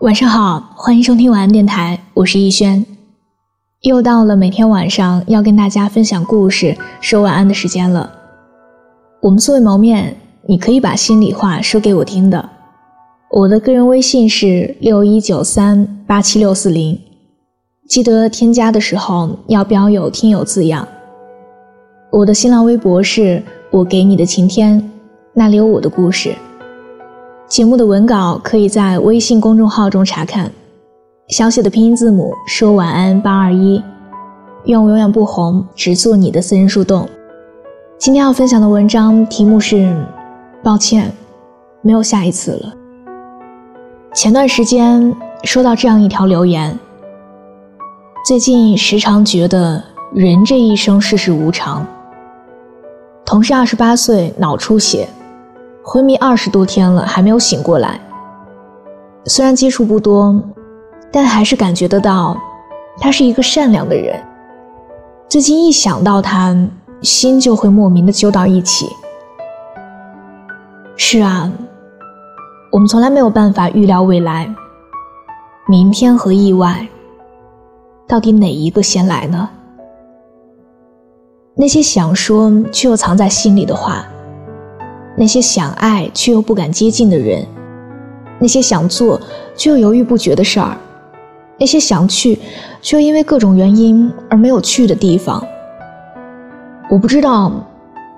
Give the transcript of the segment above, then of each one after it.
晚上好，欢迎收听晚安电台，我是逸轩。又到了每天晚上要跟大家分享故事、说晚安的时间了。我们素未谋面，你可以把心里话说给我听的。我的个人微信是六一九三八七六四零，记得添加的时候要标有听友字样。我的新浪微博是我给你的晴天，那里有我的故事。节目的文稿可以在微信公众号中查看，小写的拼音字母说晚安八二一，愿我永远不红，只做你的私人树洞。今天要分享的文章题目是：抱歉，没有下一次了。前段时间收到这样一条留言：最近时常觉得人这一生世事无常。同事二十八岁脑出血。昏迷二十多天了，还没有醒过来。虽然接触不多，但还是感觉得到，他是一个善良的人。最近一想到他，心就会莫名的揪到一起。是啊，我们从来没有办法预料未来，明天和意外，到底哪一个先来呢？那些想说却又藏在心里的话。那些想爱却又不敢接近的人，那些想做却又犹豫不决的事儿，那些想去却又因为各种原因而没有去的地方，我不知道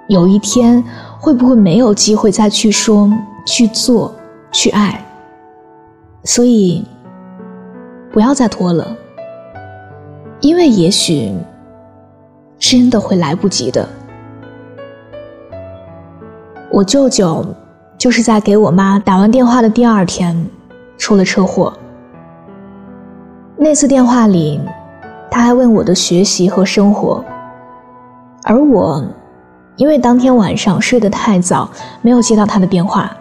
有一天会不会没有机会再去说、去做、去爱，所以不要再拖了，因为也许真的会来不及的。我舅舅就是在给我妈打完电话的第二天出了车祸。那次电话里，他还问我的学习和生活，而我因为当天晚上睡得太早，没有接到他的电话。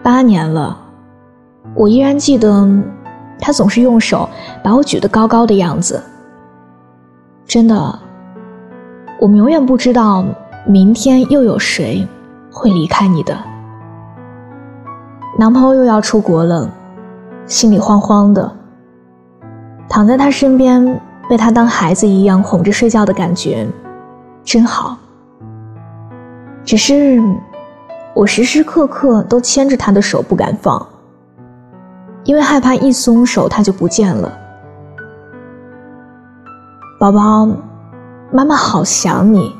八年了，我依然记得他总是用手把我举得高高的样子。真的，我们永远不知道。明天又有谁会离开你的？男朋友又要出国了，心里慌慌的。躺在他身边，被他当孩子一样哄着睡觉的感觉，真好。只是我时时刻刻都牵着他的手不敢放，因为害怕一松手他就不见了。宝宝，妈妈好想你。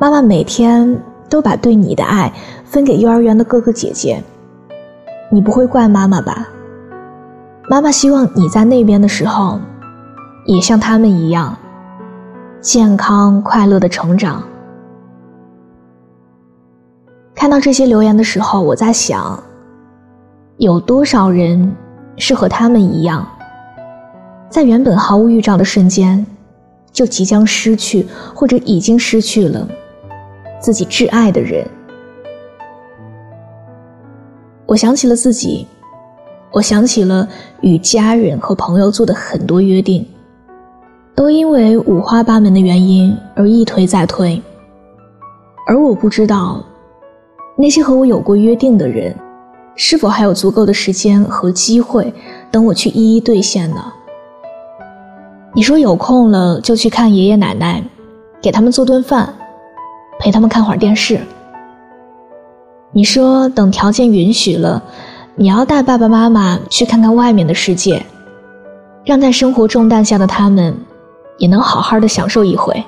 妈妈每天都把对你的爱分给幼儿园的哥哥姐姐，你不会怪妈妈吧？妈妈希望你在那边的时候，也像他们一样，健康快乐的成长。看到这些留言的时候，我在想，有多少人是和他们一样，在原本毫无预兆的瞬间，就即将失去或者已经失去了。自己挚爱的人，我想起了自己，我想起了与家人和朋友做的很多约定，都因为五花八门的原因而一推再推。而我不知道，那些和我有过约定的人，是否还有足够的时间和机会等我去一一兑现呢？你说有空了就去看爷爷奶奶，给他们做顿饭。陪他们看会儿电视。你说等条件允许了，你要带爸爸妈妈去看看外面的世界，让在生活重担下的他们也能好好的享受一回。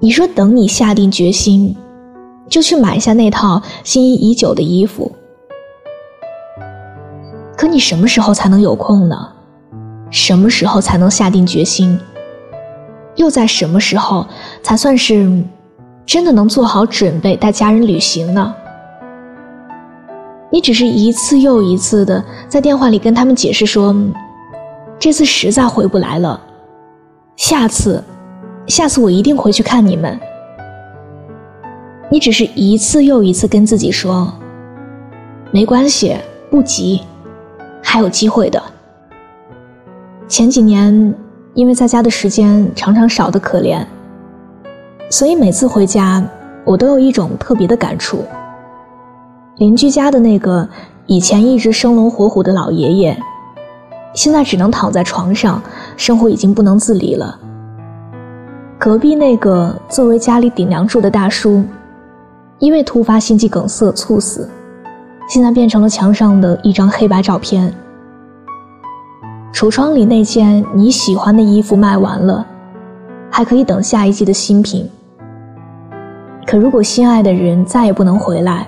你说等你下定决心，就去买下那套心仪已久的衣服。可你什么时候才能有空呢？什么时候才能下定决心？又在什么时候才算是真的能做好准备带家人旅行呢？你只是一次又一次的在电话里跟他们解释说，这次实在回不来了，下次，下次我一定回去看你们。你只是一次又一次跟自己说，没关系，不急，还有机会的。前几年。因为在家的时间常常少得可怜，所以每次回家，我都有一种特别的感触。邻居家的那个以前一直生龙活虎的老爷爷，现在只能躺在床上，生活已经不能自理了。隔壁那个作为家里顶梁柱的大叔，因为突发心肌梗塞猝死，现在变成了墙上的一张黑白照片。橱窗里那件你喜欢的衣服卖完了，还可以等下一季的新品。可如果心爱的人再也不能回来，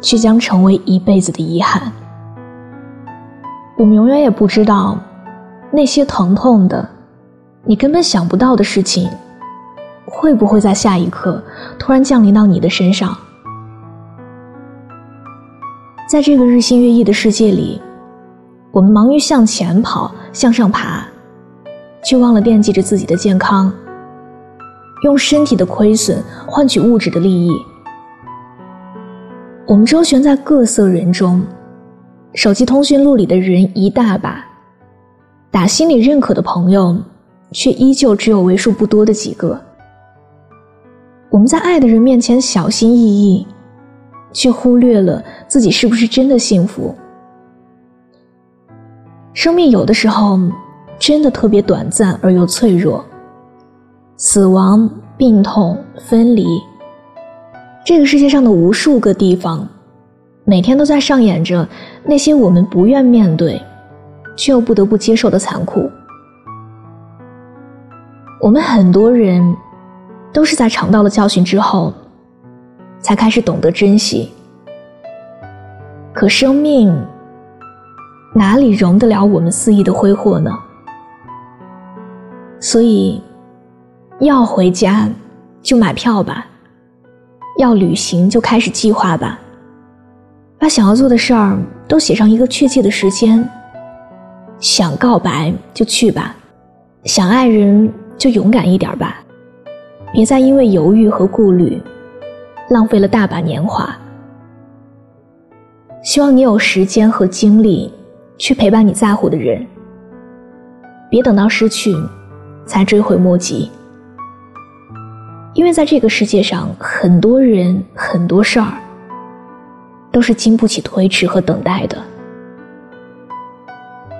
却将成为一辈子的遗憾。我们永远也不知道，那些疼痛的、你根本想不到的事情，会不会在下一刻突然降临到你的身上。在这个日新月异的世界里，我们忙于向前跑、向上爬，却忘了惦记着自己的健康。用身体的亏损换取物质的利益，我们周旋在各色人中，手机通讯录里的人一大把，打心里认可的朋友却依旧只有为数不多的几个。我们在爱的人面前小心翼翼，却忽略了自己是不是真的幸福。生命有的时候真的特别短暂而又脆弱。死亡、病痛、分离，这个世界上的无数个地方，每天都在上演着那些我们不愿面对，却又不得不接受的残酷。我们很多人都是在尝到了教训之后，才开始懂得珍惜。可生命哪里容得了我们肆意的挥霍呢？所以。要回家，就买票吧；要旅行，就开始计划吧。把想要做的事儿都写上一个确切的时间。想告白就去吧，想爱人就勇敢一点吧，别再因为犹豫和顾虑，浪费了大把年华。希望你有时间和精力去陪伴你在乎的人，别等到失去才追悔莫及。因为在这个世界上，很多人、很多事儿，都是经不起推迟和等待的。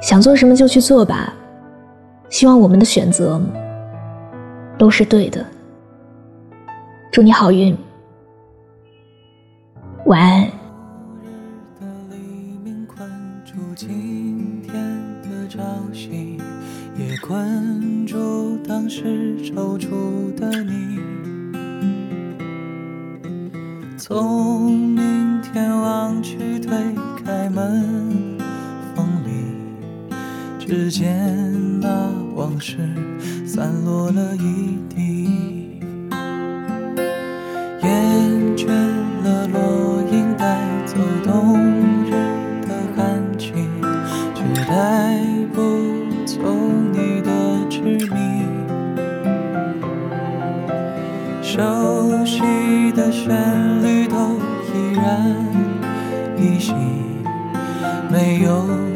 想做什么就去做吧，希望我们的选择都是对的。祝你好运，晚安。困住当时踌躇的你。从明天望去，推开门，风里只见那往事散落了一地，厌倦了落英带走冬日的寒气，却带旋律都依然依稀没有